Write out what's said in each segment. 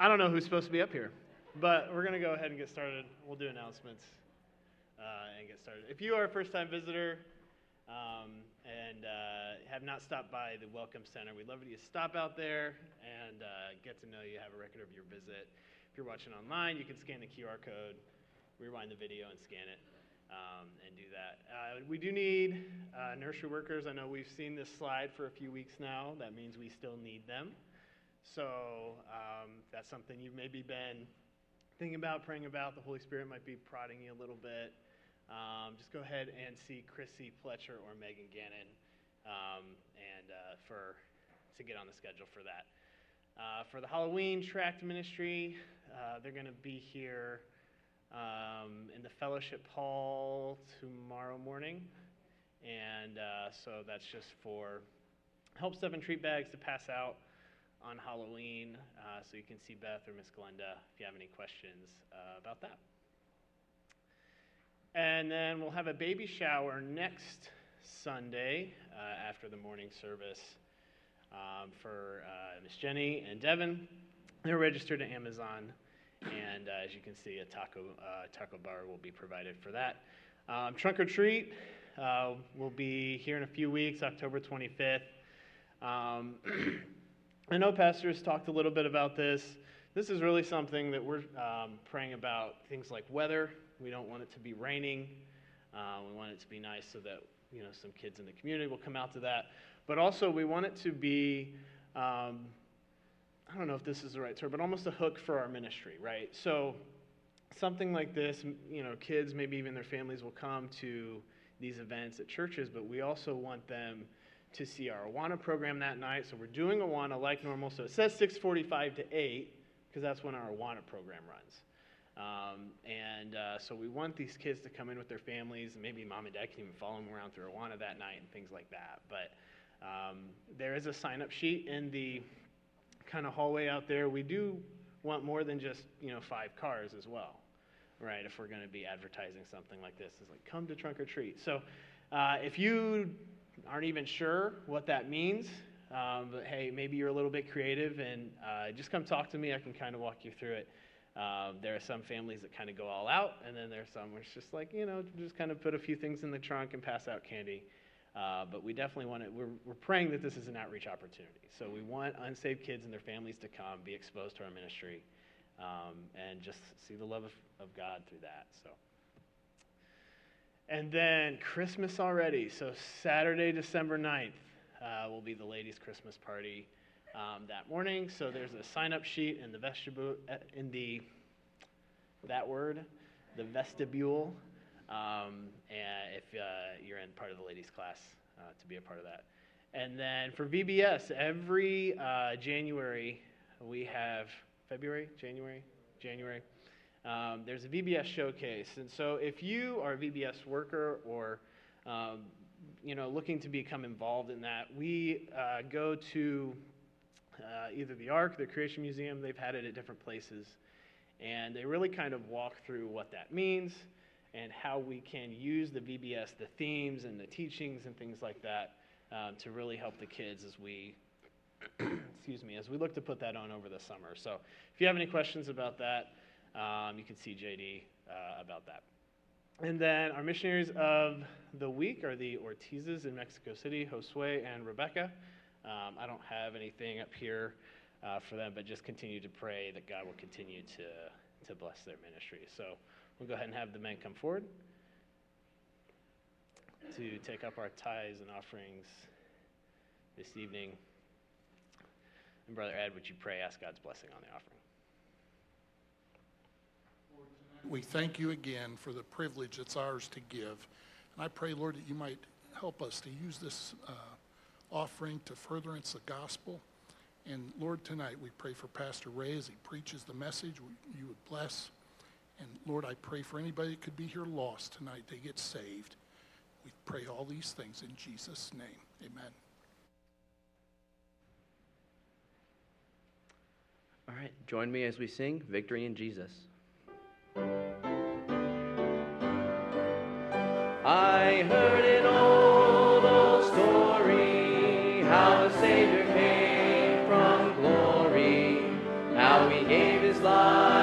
I don't know who's supposed to be up here, but we're going to go ahead and get started. We'll do announcements uh, and get started. If you are a first time visitor um, and uh, have not stopped by the Welcome Center, we'd love you to stop out there and uh, get to know you, have a record of your visit. If you're watching online, you can scan the QR code, rewind the video, and scan it. Um, and do that. Uh, we do need uh, nursery workers. I know we've seen this slide for a few weeks now. That means we still need them. So um, that's something you've maybe been thinking about, praying about. The Holy Spirit might be prodding you a little bit. Um, just go ahead and see Chrissy Pletcher or Megan Gannon um, and uh, for to get on the schedule for that. Uh, for the Halloween tract ministry, uh, they're going to be here um, in the fellowship hall tomorrow morning, and uh, so that's just for help stuff and treat bags to pass out on Halloween. Uh, so you can see Beth or Miss Glenda if you have any questions uh, about that. And then we'll have a baby shower next Sunday uh, after the morning service um, for uh, Miss Jenny and Devin. They're registered at Amazon, and uh, as you can see, a taco uh, taco bar will be provided for that. Um, trunk or treat will be here in a few weeks, October 25th. Um, I know pastors talked a little bit about this. This is really something that we're um, praying about things like weather. We don't want it to be raining. Uh, we want it to be nice so that you know some kids in the community will come out to that. But also, we want it to be um, I don't know if this is the right term, but almost a hook for our ministry, right? So something like this, you know, kids, maybe even their families will come to these events at churches, but we also want them to see our Awana program that night. So we're doing Awana like normal. So it says 6:45 to 8 because that's when our Awana program runs. Um, and uh, so we want these kids to come in with their families, and maybe mom and dad can even follow them around through Awana that night and things like that. But um, there is a sign-up sheet in the kind of hallway out there. We do want more than just you know five cars as well, right? If we're going to be advertising something like this, it's like come to trunk or treat. So uh, if you aren't even sure what that means, um, but hey, maybe you're a little bit creative and uh, just come talk to me. I can kind of walk you through it. Um, there are some families that kind of go all out, and then there are some where it's just like, you know, just kind of put a few things in the trunk and pass out candy. Uh, but we definitely want to, we're, we're praying that this is an outreach opportunity. So we want unsaved kids and their families to come, be exposed to our ministry, um, and just see the love of, of God through that. So. And then Christmas already. So Saturday, December 9th, uh, will be the ladies' Christmas party um, that morning. So there's a sign-up sheet in the vestibule, uh, in the that word, the vestibule. Um, if uh, you're in part of the ladies' class, uh, to be a part of that. And then for VBS, every uh, January we have February, January, January. Um, there's a VBS showcase, and so if you are a VBS worker or um, you know looking to become involved in that, we uh, go to uh, either the Ark, the Creation Museum. They've had it at different places, and they really kind of walk through what that means and how we can use the VBS, the themes and the teachings and things like that, um, to really help the kids as we excuse me, as we look to put that on over the summer. So if you have any questions about that, um, you can see JD uh, about that. And then our missionaries of the week are the Ortizes in Mexico City, Josue and Rebecca. Um, I don't have anything up here uh, for them, but just continue to pray that God will continue to, to bless their ministry. So we'll go ahead and have the men come forward to take up our tithes and offerings this evening. And Brother Ed, would you pray, ask God's blessing on the offering? We thank you again for the privilege it's ours to give. And I pray, Lord, that you might help us to use this uh, offering to furtherance the gospel. And Lord, tonight we pray for Pastor Ray as he preaches the message. You would bless. And Lord, I pray for anybody that could be here lost tonight, they get saved. We pray all these things in Jesus' name. Amen. All right, join me as we sing Victory in Jesus. I heard an old, old story how Savior came from glory, how he gave his life.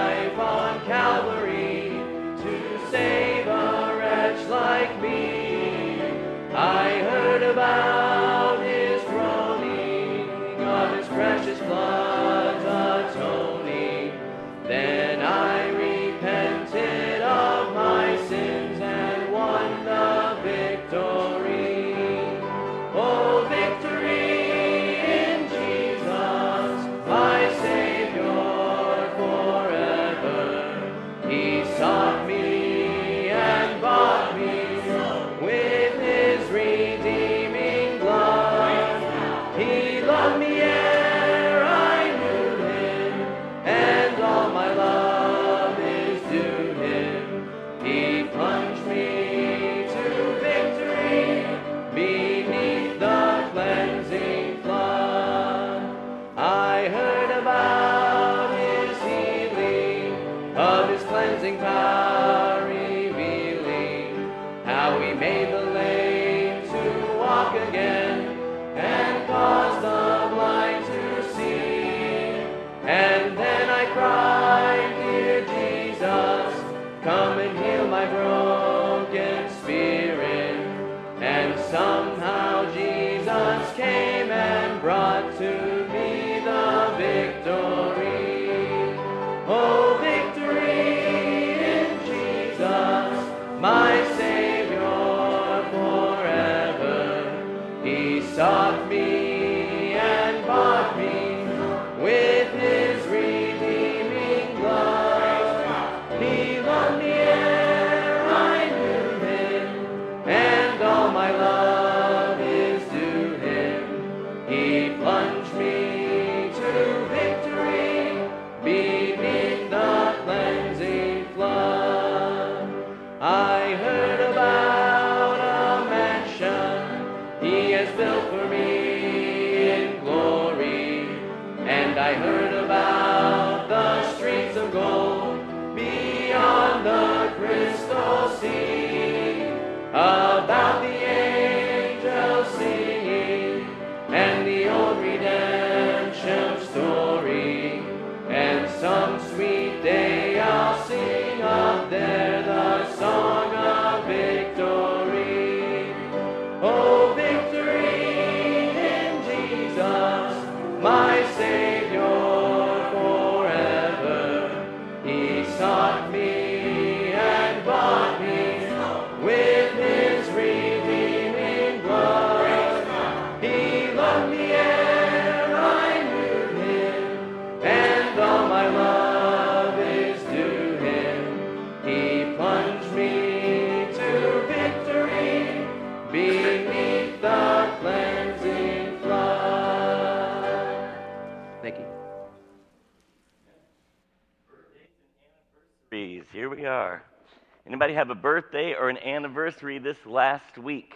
Anybody have a birthday or an anniversary this last week?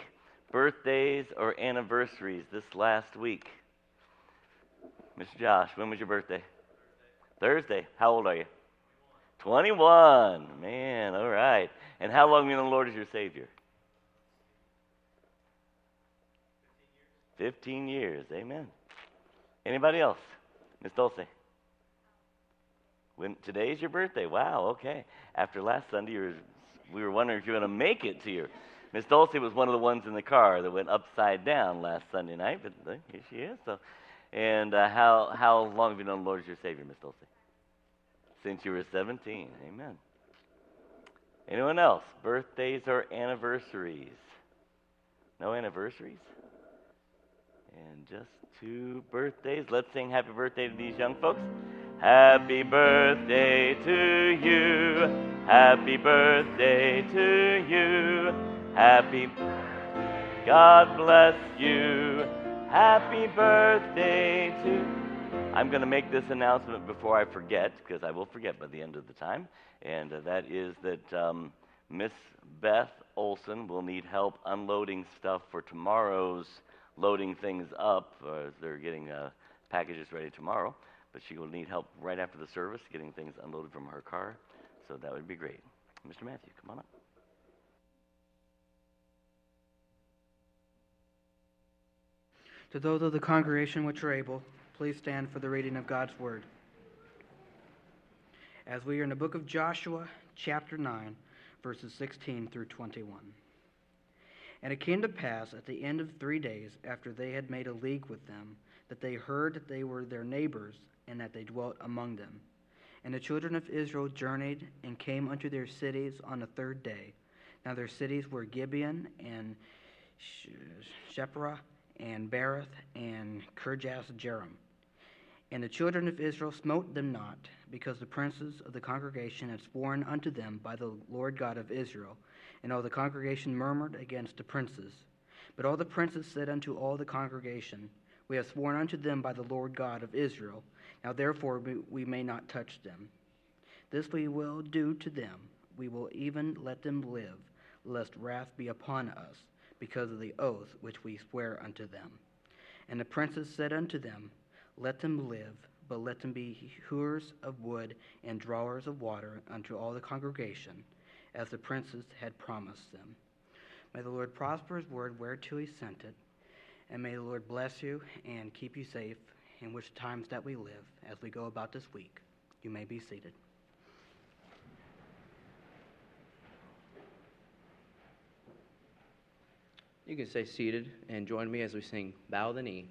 Birthdays or anniversaries this last week? Mr. Josh, when was your birthday? Thursday. How old are you? 21. Man, all right. And how long have you the Lord as your Savior? 15 years. Amen. Anybody else? Miss Dulce? When today's your birthday. Wow, okay. After last Sunday, you were, we were wondering if you were going to make it to your. Miss Dulce was one of the ones in the car that went upside down last Sunday night, but here she is. So, and uh, how how long have you known the Lord as your Savior, Miss Dulce? Since you were 17. Amen. Anyone else? Birthdays or anniversaries? No anniversaries? And just two birthdays. Let's sing happy birthday to these young folks. Happy birthday to you. Happy birthday to you. Happy God bless you. Happy birthday to I'm going to make this announcement before I forget, because I will forget by the end of the time, and uh, that is that um, Miss Beth Olson will need help unloading stuff for tomorrow's loading things up. Uh, as they're getting uh, packages ready tomorrow, but she will need help right after the service getting things unloaded from her car. So that would be great. Mr. Matthew, come on up. To those of the congregation which are able, please stand for the reading of God's word. As we are in the book of Joshua, chapter 9, verses 16 through 21. And it came to pass at the end of three days, after they had made a league with them, that they heard that they were their neighbors, and that they dwelt among them. And the children of Israel journeyed and came unto their cities on the third day. Now their cities were Gibeon and Chephirah and Beeroth and Kirjath Jearim. And the children of Israel smote them not, because the princes of the congregation had sworn unto them by the Lord God of Israel. And all the congregation murmured against the princes. But all the princes said unto all the congregation, We have sworn unto them by the Lord God of Israel. Now therefore we, may not touch them. This we will do to them. We will even let them live, lest wrath be upon us, because of the oath which we swear unto them. And the princes said unto them, Let them live, but let them be hewers of wood and drawers of water unto all the congregation, as the princes had promised them. May the Lord prosper his word whereto he sent it, and may the Lord bless you and keep you safe in which times that we live as we go about this week. You may be seated. You can stay seated and join me as we sing Bow the Knee.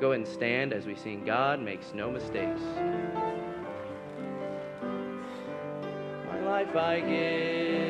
Go and stand as we sing God Makes No Mistakes. My life I give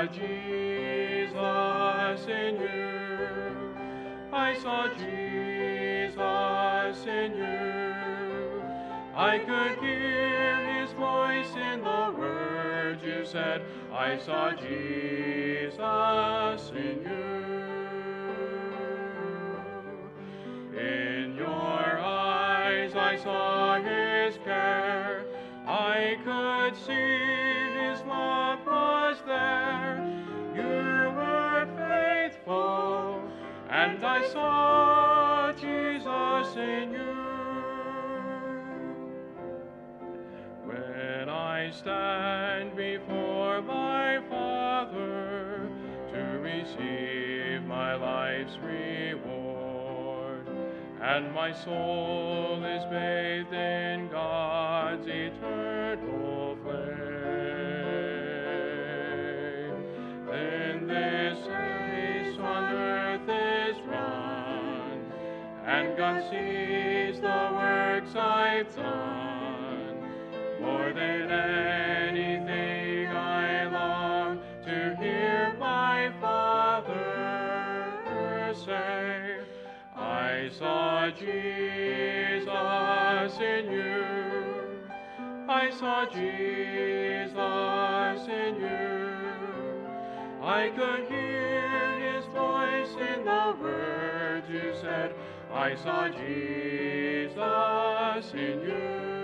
saw Jesus in you. I saw Jesus in you. I could hear his voice in the words you said. I saw Jesus in you. In your eyes I saw his care. I could see stand before my Father to receive my life's reward, and my soul is bathed in God's eternal flame, then this race on earth is run, and God sees Jesus in you. I saw Jesus in you. I could hear his voice in the words you said. I saw Jesus in you.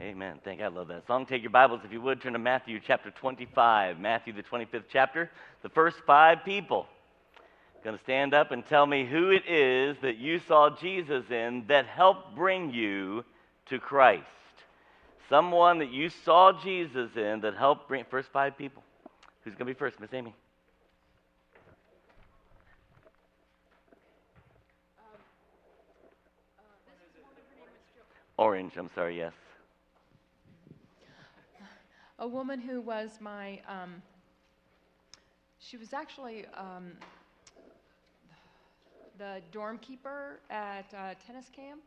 Amen. Thank God. I love that song. Take your Bibles, if you would, turn to Matthew chapter 25. Matthew, the 25th chapter. The first five people going to stand up and tell me who it is that you saw Jesus in that helped bring you to Christ. Someone that you saw Jesus in that helped bring. First five people. Who's going to be first? Miss Amy. Orange, I'm sorry, yes. a woman who was my um, she was actually um, the dorm keeper at uh, tennis camp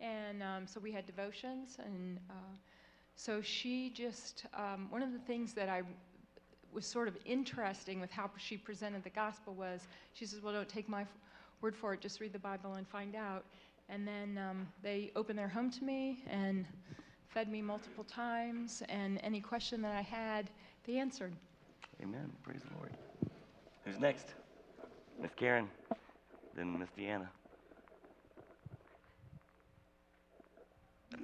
and um, so we had devotions and uh, so she just um, one of the things that i was sort of interesting with how she presented the gospel was she says well don't take my f- word for it just read the bible and find out and then um, they opened their home to me and fed me multiple times, and any question that I had, they answered. Amen. Praise the Lord. Who's next? Miss Karen, then Miss Deanna.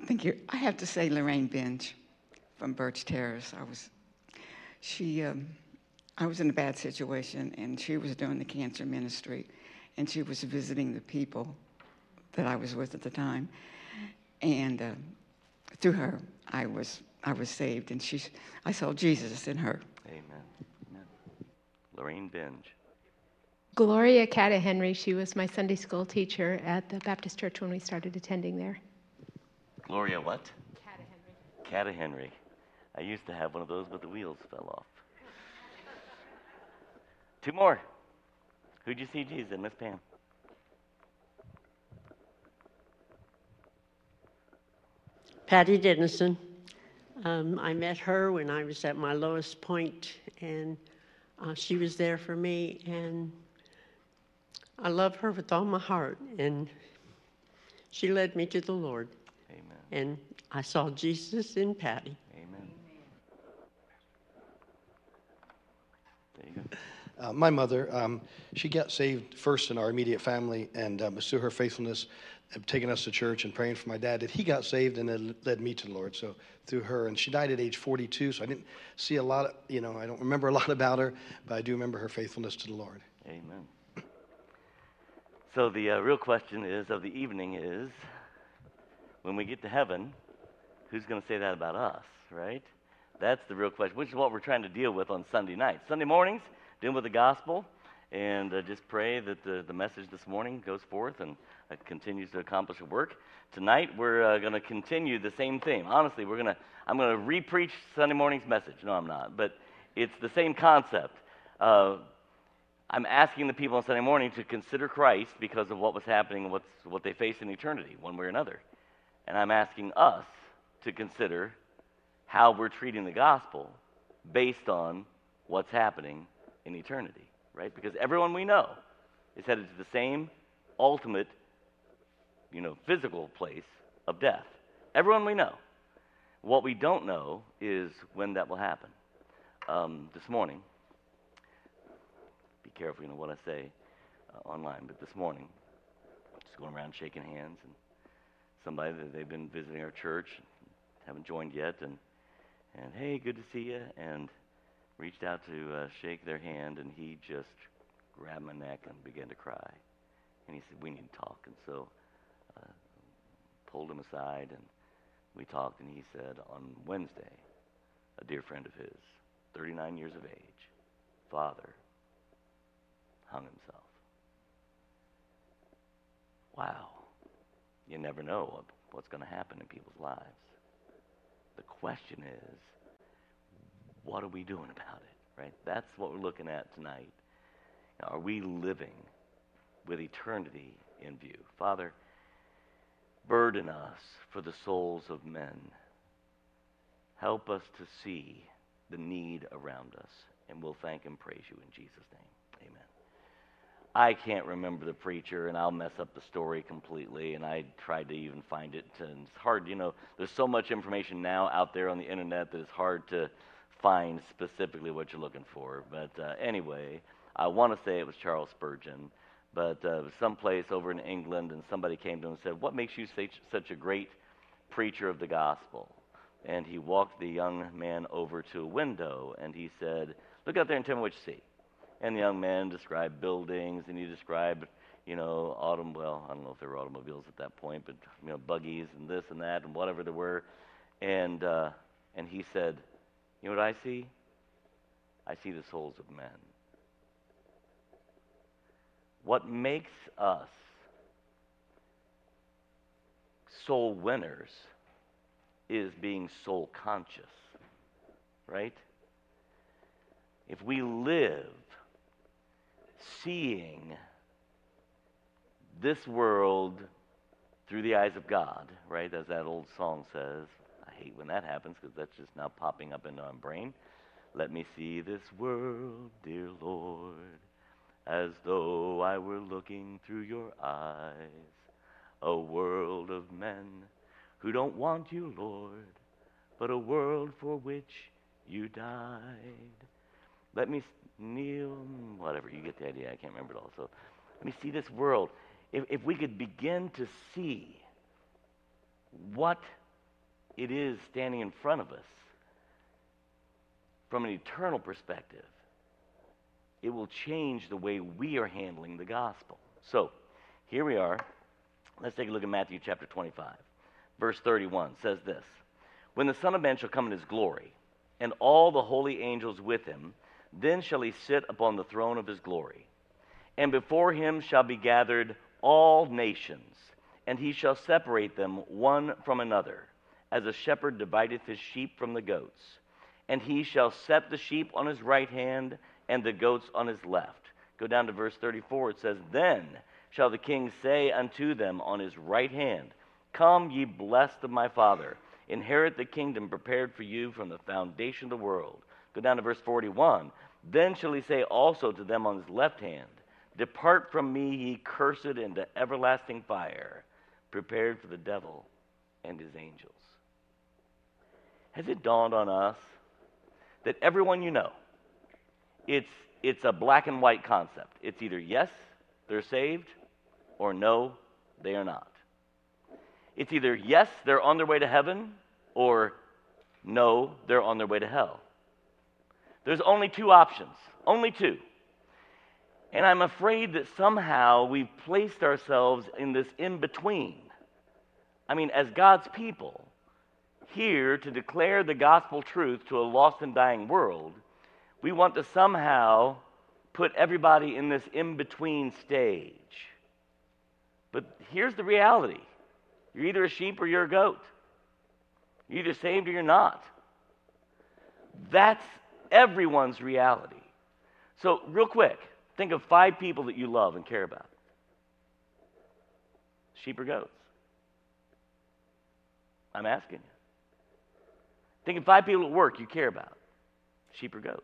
Thank you. I have to say, Lorraine Binge from Birch Terrace. I was, she, um, I was in a bad situation, and she was doing the cancer ministry, and she was visiting the people that I was with at the time, and uh, through her, I was, I was saved, and she, I saw Jesus in her. Amen. Amen. Lorraine Binge. Gloria Cata Henry, she was my Sunday school teacher at the Baptist Church when we started attending there. Gloria what? Cata Henry. Cata Henry. I used to have one of those, but the wheels fell off. Two more. Who'd you see Jesus in, Miss Pam? Patty Dennison. Um, I met her when I was at my lowest point, and uh, she was there for me, and I love her with all my heart, and she led me to the Lord, Amen. and I saw Jesus in Patty. Amen. There you go. Uh, my mother, um, she got saved first in our immediate family, and um, it's through her faithfulness, of taking us to church and praying for my dad, that he got saved and then led me to the Lord. So through her, and she died at age 42, so I didn't see a lot. Of, you know, I don't remember a lot about her, but I do remember her faithfulness to the Lord. Amen. So the uh, real question is of the evening is, when we get to heaven, who's going to say that about us, right? That's the real question, which is what we're trying to deal with on Sunday nights. Sunday mornings, dealing with the gospel, and uh, just pray that the, the message this morning goes forth and uh, continues to accomplish a work. Tonight, we're uh, going to continue the same theme. Honestly, we're going to, I'm going to re-preach Sunday morning's message. No, I'm not, but it's the same concept. I'm asking the people on Sunday morning to consider Christ because of what was happening and what's, what they face in eternity, one way or another. And I'm asking us to consider how we're treating the gospel based on what's happening in eternity, right? Because everyone we know is headed to the same ultimate, you know, physical place of death. Everyone we know. What we don't know is when that will happen. Um, this morning, careful, you know, what I say uh, online, but this morning, just going around shaking hands, and somebody that they've been visiting our church, haven't joined yet, and and hey, good to see you, and reached out to uh, shake their hand, and he just grabbed my neck and began to cry, and he said, "We need to talk," and so uh, pulled him aside, and we talked, and he said, on Wednesday, a dear friend of his, 39 years of age, father, hung himself. Wow. You never know what's going to happen in people's lives. The question is, what are we doing about it, right? That's what we're looking at tonight. Are we living with eternity in view? Father, burden us for the souls of men. Help us to see the need around us, and we'll thank and praise you in Jesus' name. I can't remember the preacher, and I'll mess up the story completely, and I tried to even find it, and it's hard, you know, there's so much information now out there on the internet that it's hard to find specifically what you're looking for. But uh, anyway, I want to say it was Charles Spurgeon, but uh, someplace over in England, and somebody came to him and said, What makes you such, such a great preacher of the gospel? And he walked the young man over to a window and he said, Look out there and tell me what you see. And the young man described buildings and he described, you know, autumn, well, I don't know if there were automobiles at that point, but, you know, buggies and this and that and whatever there were. And, uh, and he said, You know what I see? I see the souls of men. What makes us soul winners is being soul conscious, right? If we live seeing this world through the eyes of God, right, as that old song says, I hate when that happens because that's just now popping up into my brain. Let me see this world, dear Lord, as though I were looking through your eyes. A world of men who don't want you, Lord, but a world for which you died. Let me kneel, whatever, you get the idea. I can't remember it all. So let me see this world. If, if we could begin to see what it is standing in front of us from an eternal perspective, it will change the way we are handling the gospel. So, here we are. Let's take a look at Matthew chapter 25. Verse 31 says this When the Son of Man shall come in his glory, and all the holy angels with him, then shall he sit upon the throne of his glory. And before him shall be gathered all nations, and he shall separate them one from another, as a shepherd divideth his sheep from the goats. And he shall set the sheep on his right hand, and the goats on his left. Go down to verse 34. It says, Then shall the king say unto them on his right hand, Come, ye blessed of my Father, inherit the kingdom prepared for you from the foundation of the world. Go down to verse 41. Then shall he say also to them on his left hand, Depart from me, ye cursed, into everlasting fire, prepared for the devil and his angels. Has it dawned on us that everyone you know, it's, it's a black and white concept. It's either yes, they're saved, or no, they are not. It's either yes, they're on their way to heaven, or no, they're on their way to hell. There's only two options, only two. And I'm afraid that somehow we've placed ourselves in this in between. I mean, as God's people, here to declare the gospel truth to a lost and dying world, we want to somehow put everybody in this in between stage. But here's the reality you're either a sheep or you're a goat. You're either saved or you're not. That's everyone's reality. So, real quick, Think of five people that you love and care about. Sheep or goats? I'm asking you. Think of five people at work you care about. Sheep or goats?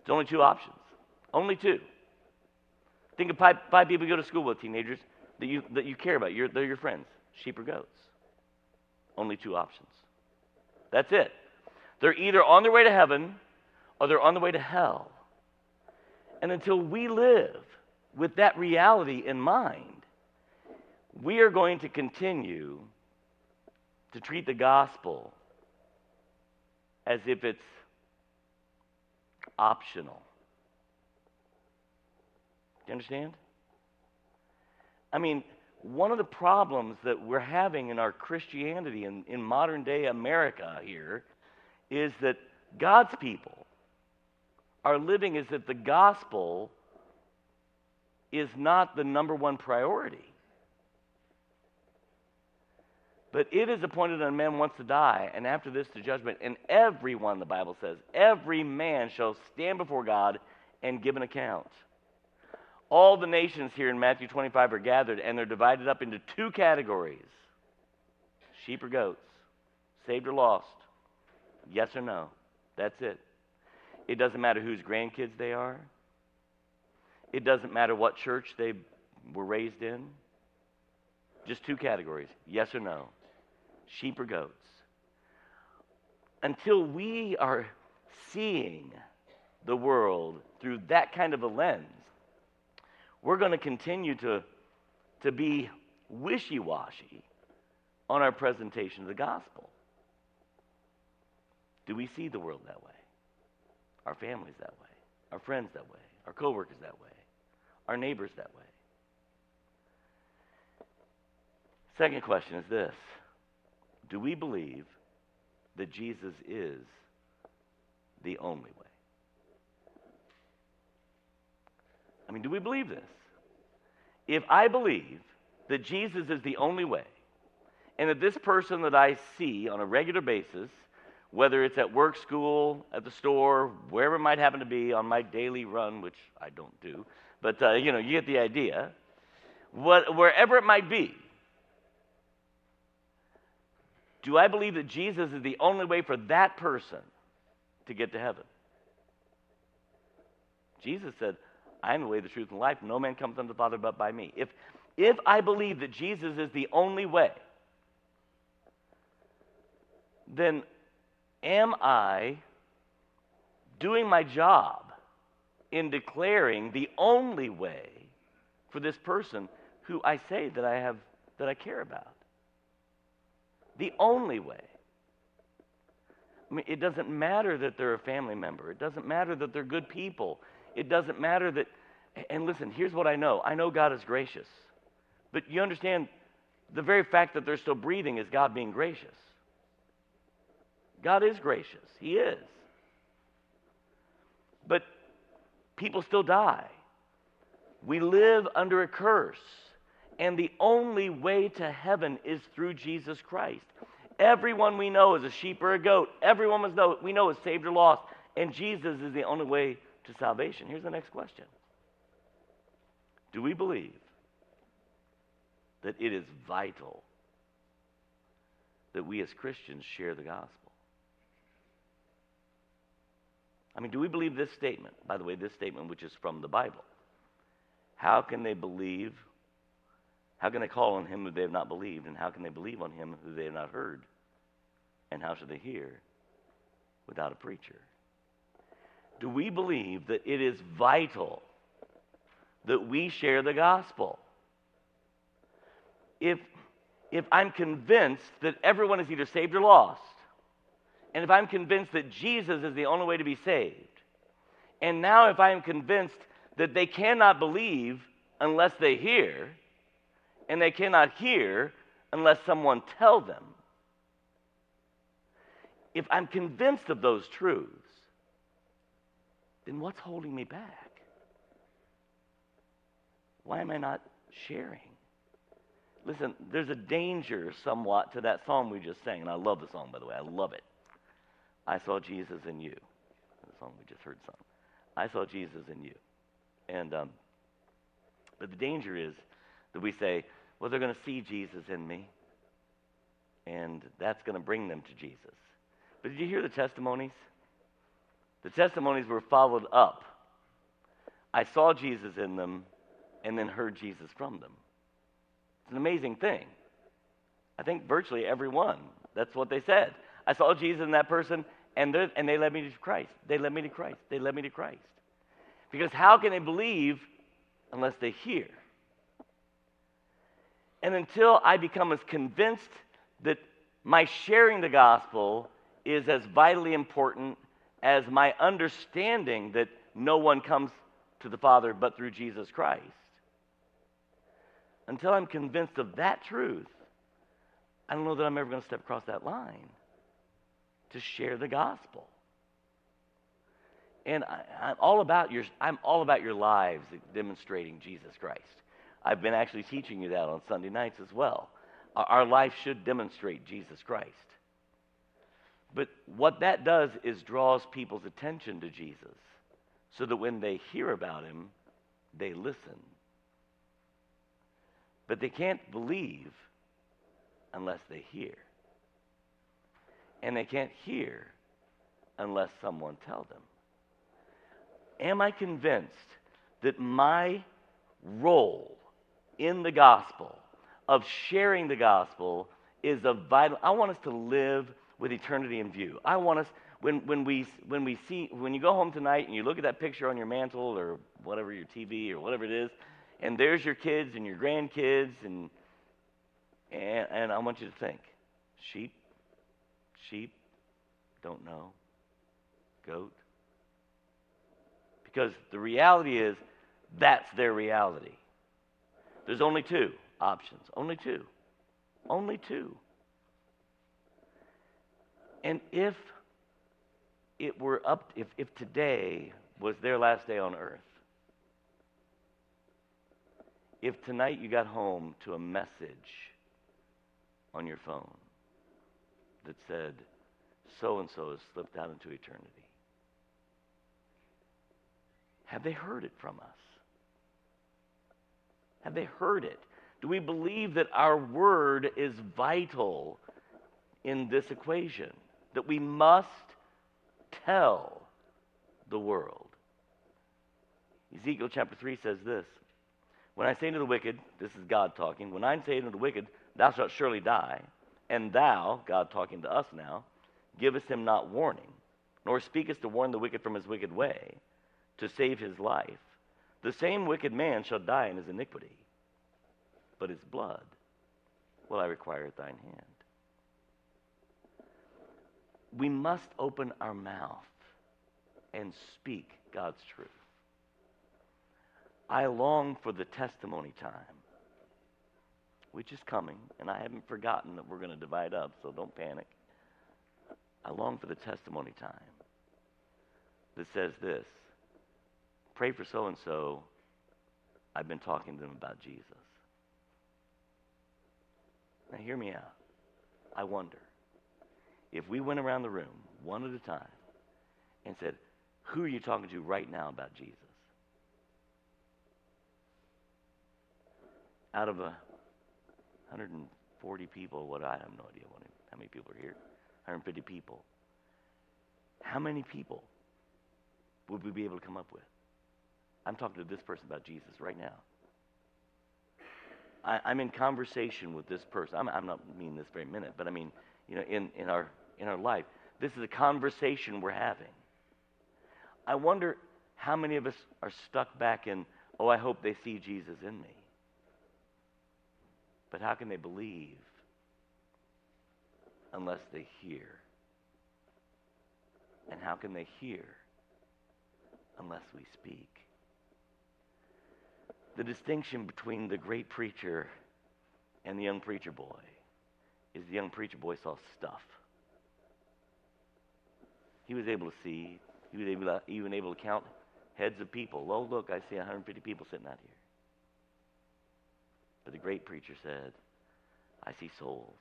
It's only two options. Only two. Think of five, five people you go to school with, teenagers, that you, that you care about. You're, they're your friends. Sheep or goats? Only two options. That's it. They're either on their way to heaven or they're on the way to hell. And until we live with that reality in mind, we are going to continue to treat the gospel as if it's optional. Do you understand? I mean, one of the problems that we're having in our Christianity in, in modern day America here is that God's people are living as if the gospel is not the number one priority. But it is appointed on man once to die, and after this to judgment. And everyone, the Bible says, every man shall stand before God and give an account. All the nations here in Matthew 25 are gathered, and they're divided up into two categories sheep or goats, saved or lost. Yes or no. That's it. It doesn't matter whose grandkids they are, it doesn't matter what church they were raised in. Just two categories yes or no sheep or goats. Until we are seeing the world through that kind of a lens, we're going to continue to, to be wishy washy on our presentation of the gospel. Do we see the world that way? Our families that way? Our friends that way? Our coworkers that way? Our neighbors that way? Second question is this Do we believe that Jesus is the only way? I mean, do we believe this? If I believe that Jesus is the only way, and that this person that I see on a regular basis, whether it's at work, school, at the store, wherever it might happen to be on my daily run, which I don't do, but uh, you know, you get the idea. What, wherever it might be, do I believe that Jesus is the only way for that person to get to heaven? Jesus said, I am the way, the truth, and life. No man comes unto the Father but by me. If, if I believe that Jesus is the only way, then am I doing my job in declaring the only way for this person who I say that I have that I care about? The only way. I mean, it doesn't matter that they're a family member. It doesn't matter that they're good people. It doesn't matter that, and listen, here's what I know I know God is gracious. But you understand, the very fact that they're still breathing is God being gracious. God is gracious, He is. But people still die. We live under a curse, and the only way to heaven is through Jesus Christ. Everyone we know is a sheep or a goat. Everyone we know is saved or lost, and Jesus is the only way to salvation. Here's the next question Do we believe that it is vital that we as Christians share the gospel? I mean, do we believe this statement? By the way, this statement, which is from the Bible. How can they believe? How can they call on him who they have not believed? And how can they believe on him who they have not heard? And how should they hear without a preacher? do we believe that it is vital that we share the gospel? If, if I'm convinced that everyone is either saved or lost, and if I'm convinced that Jesus is the only way to be saved, and now if I am convinced that they cannot believe unless they hear, and they cannot hear unless someone tell them, if I'm convinced of those truths, then what's holding me back? Why am I not sharing? Listen, there's a danger somewhat to that song we just sang, and I love the song, by the way. I love it. I saw Jesus in you. The song we just heard sung. I saw Jesus in you. And um, but the danger is that we say, well, they're going to see Jesus in me, and that's going to bring them to Jesus. But did you hear the testimonies? The testimonies were followed up. I saw Jesus in them and then heard Jesus from them. It's an amazing thing. I think virtually everyone, that's what they said. I saw Jesus in that person and, and they led me to Christ. They led me to Christ. They led me to Christ. Because how can they believe unless they hear? And until I become as convinced that my sharing the gospel is as vitally important as my understanding that no one comes to the Father but through Jesus Christ, until I'm convinced of that truth, I don't know that I'm ever going to step across that line to share the gospel. And I, am all about your I'm all about your lives demonstrating Jesus Christ. I've been actually teaching you that on Sunday nights as well. Our, our life should demonstrate Jesus Christ. But what that does is draws people's attention to Jesus so that when they hear about him, they listen. But they can't believe unless they hear. And they can't hear unless someone tells them. Am I convinced that my role in the gospel, of sharing the gospel, is a vital? I want us to live with eternity in view. I want us, when, when, we, when we see, when you go home tonight and you look at that picture on your mantle or whatever, your TV or whatever it is, and there's your kids and your grandkids, and, and, and I want you to think sheep, sheep, don't know, goat. Because the reality is, that's their reality. There's only two options. Only two. Only two. And if it were up, if, if today was their last day on earth, if tonight you got home to a message on your phone that said, so and so has slipped out into eternity, have they heard it from us? Have they heard it? Do we believe that our word is vital in this equation? That we must tell the world. Ezekiel chapter 3 says this When I say to the wicked, this is God talking, when I say to the wicked, thou shalt surely die, and thou, God talking to us now, givest him not warning, nor speakest to warn the wicked from his wicked way, to save his life, the same wicked man shall die in his iniquity, but his blood will I require at thine hand. We must open our mouth and speak God's truth. I long for the testimony time, which is coming, and I haven't forgotten that we're going to divide up, so don't panic. I long for the testimony time that says this Pray for so and so. I've been talking to them about Jesus. Now, hear me out. I wonder if we went around the room one at a time and said, Who are you talking to right now about Jesus? Out of a 140 people, what I have no idea what, how many people are here. 150 people. How many people would we be able to come up with? I'm talking to this person about Jesus right now. I, am in conversation with this person. I'm, I'm not mean this very minute, but I mean, you know, in, in our in our life. This is a conversation we're having. I wonder how many of us are stuck back in, oh, I hope they see Jesus in me. But how can they believe unless they hear? And how can they hear unless we speak? The distinction between the great preacher and the young preacher boy is the young preacher boy saw stuff. He was able to see. He was able to, even able to count heads of people. Oh, look, I see 150 people sitting out here. But the great preacher said, I see souls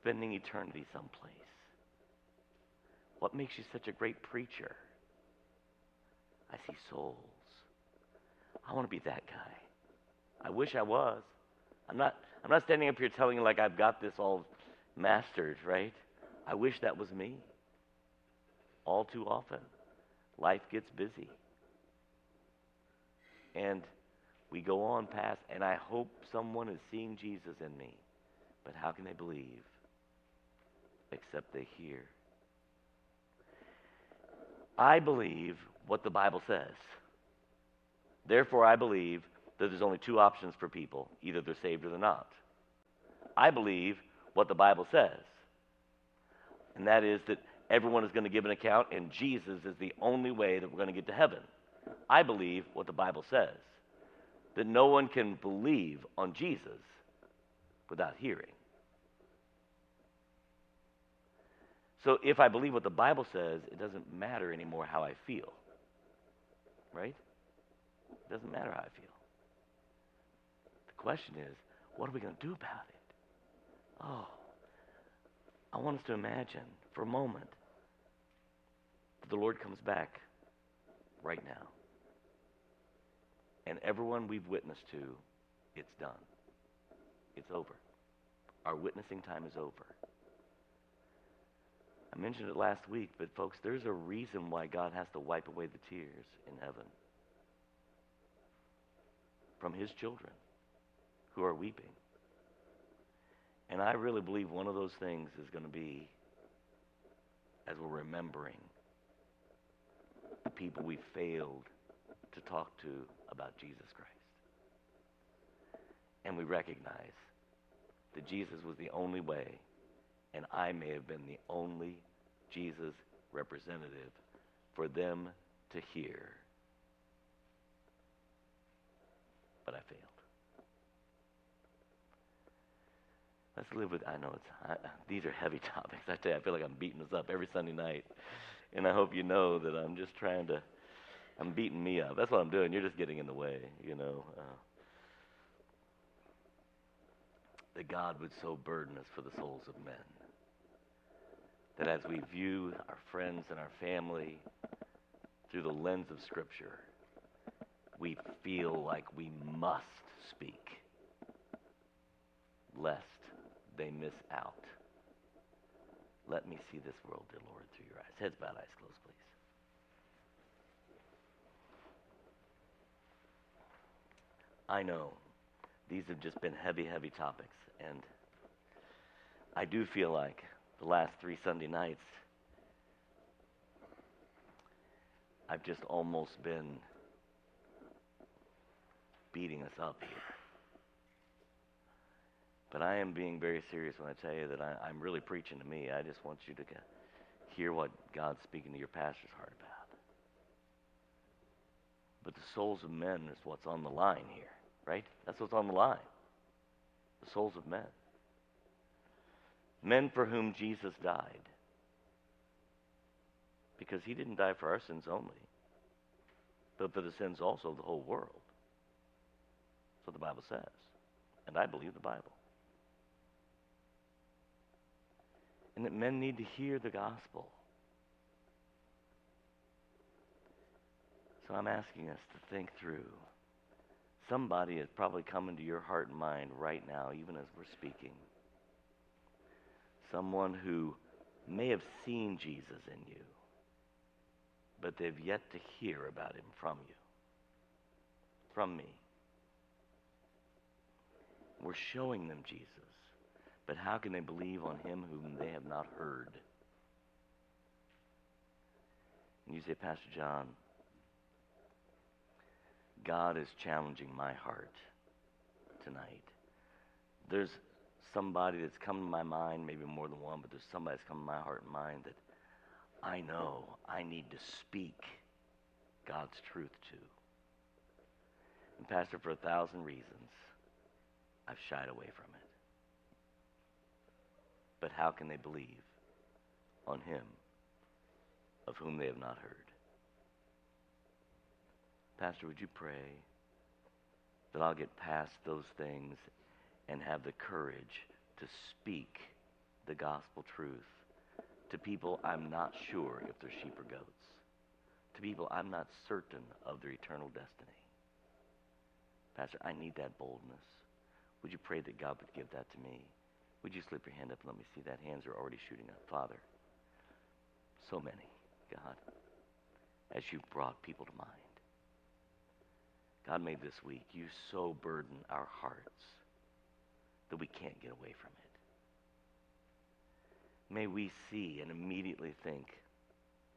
spending eternity someplace. What makes you such a great preacher? I see souls I want to be that guy. I wish I was. I'm not, I'm not standing up here telling you like I've got this all mastered, right? I wish that was me. All too often, life gets busy. And we go on past, and I hope someone is seeing Jesus in me. But how can they believe except they hear? I believe what the Bible says. Therefore, I believe that there's only two options for people either they're saved or they're not. I believe what the Bible says, and that is that everyone is going to give an account, and Jesus is the only way that we're going to get to heaven. I believe what the Bible says that no one can believe on Jesus without hearing. So if I believe what the Bible says, it doesn't matter anymore how I feel. Right? It doesn't matter how I feel. The question is, what are we going to do about it? Oh, I want us to imagine for a moment that the Lord comes back right now. And everyone we've witnessed to, it's done. It's over. Our witnessing time is over. I mentioned it last week, but folks, there's a reason why God has to wipe away the tears in heaven from his children who are weeping. And I really believe one of those things is going to be as we're remembering the people we failed to talk to about Jesus Christ. And we recognize that Jesus was the only way, and I may have been the only Jesus representative for them to hear. But I failed. Let's live with. I know it's. I, these are heavy topics. I tell you, I feel like I'm beating us up every Sunday night, and I hope you know that I'm just trying to. I'm beating me up. That's what I'm doing. You're just getting in the way, you know. Uh, that God would so burden us for the souls of men. That as we view our friends and our family through the lens of Scripture, we feel like we must speak, lest they miss out. Let me see this world, dear Lord, through your eyes. Heads bowed, eyes closed, please. I know these have just been heavy, heavy topics, and I do feel like the last three Sunday nights, I've just almost been beating us up here. But I am being very serious when I tell you that I, am really preaching to me. I just want you to hear what God's speaking to your pastor's heart about. But the souls of men is what's on the line here, right? That's what's on the line. The souls of men. Men for whom Jesus died. Because he didn't die for our sins only, but for the sins also of the whole world. That's what the Bible says. And I believe the Bible. And that men need to hear the gospel. So I'm asking us to think through. Somebody is probably coming to your heart and mind right now, even as we're speaking. Someone who may have seen Jesus in you, but they've yet to hear about him from you, from me. We're showing them Jesus, but how can they believe on him whom they have not heard? And you say, Pastor John, God is challenging my heart tonight. There's somebody that's come to my mind, maybe more than one, but there's somebody that's come to my heart and mind that I know I need to speak God's truth to. And, Pastor, for a thousand reasons, I've shied away from it. But how can they believe on him of whom they have not heard? Pastor, would you pray that I'll get past those things and have the courage to speak the gospel truth to people I'm not sure if they're sheep or goats, to people I'm not certain of their eternal destiny. Pastor, I need that boldness. Would you pray that God would give that to me? Would you slip your hand up and let me see that? Hands are already shooting up. Father, so many, God, as you've brought people to mind. God, may this week you so burden our hearts that we can't get away from it. May we see and immediately think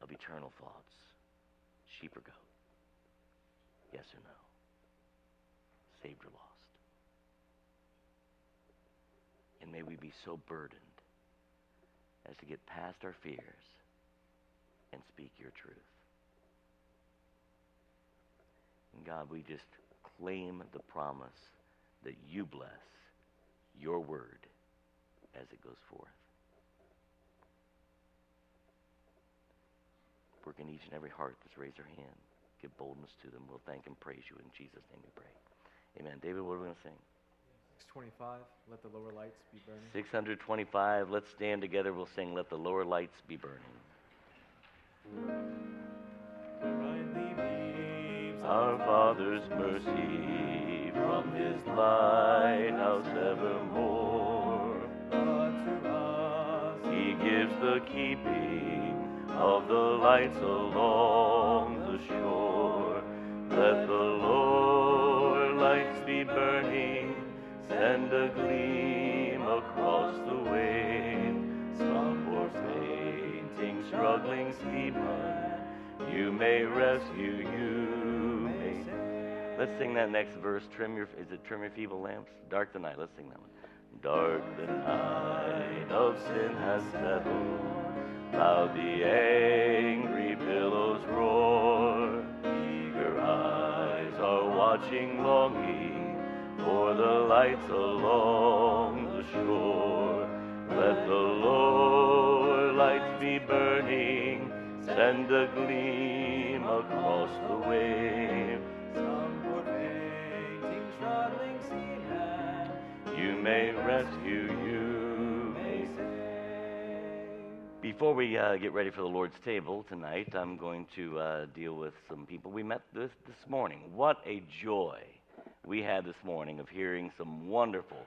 of eternal thoughts sheep or goat? Yes or no? Saved or lost? And may we be so burdened as to get past our fears and speak your truth. And God, we just claim the promise that you bless your word as it goes forth. Work in each and every heart that's raised their hand. Give boldness to them. We'll thank and praise you. In Jesus' name we pray. Amen. David, what are we going to sing? 625, let the lower lights be burning. 625. Let's stand together. We'll sing, Let the Lower Lights Be Burning. Our Father's mercy from his lighthouse evermore. unto us. He gives the keeping of the lights along the shore. Let the lower lights be burning, send a gleam across the wave. Some poor fainting, struggling seaman, you may rescue, you. Let's sing that next verse. Trim your, is it trim your feeble lamps? Dark the night. Let's sing that one. Dark the night of sin has settled. Loud the angry billows roar. Eager eyes are watching, longing for the lights along the shore. Let the lower lights be burning. Send a gleam across the wave. You may rescue, you Before we uh, get ready for the Lord's table tonight, I'm going to uh, deal with some people we met this, this morning. What a joy we had this morning of hearing some wonderful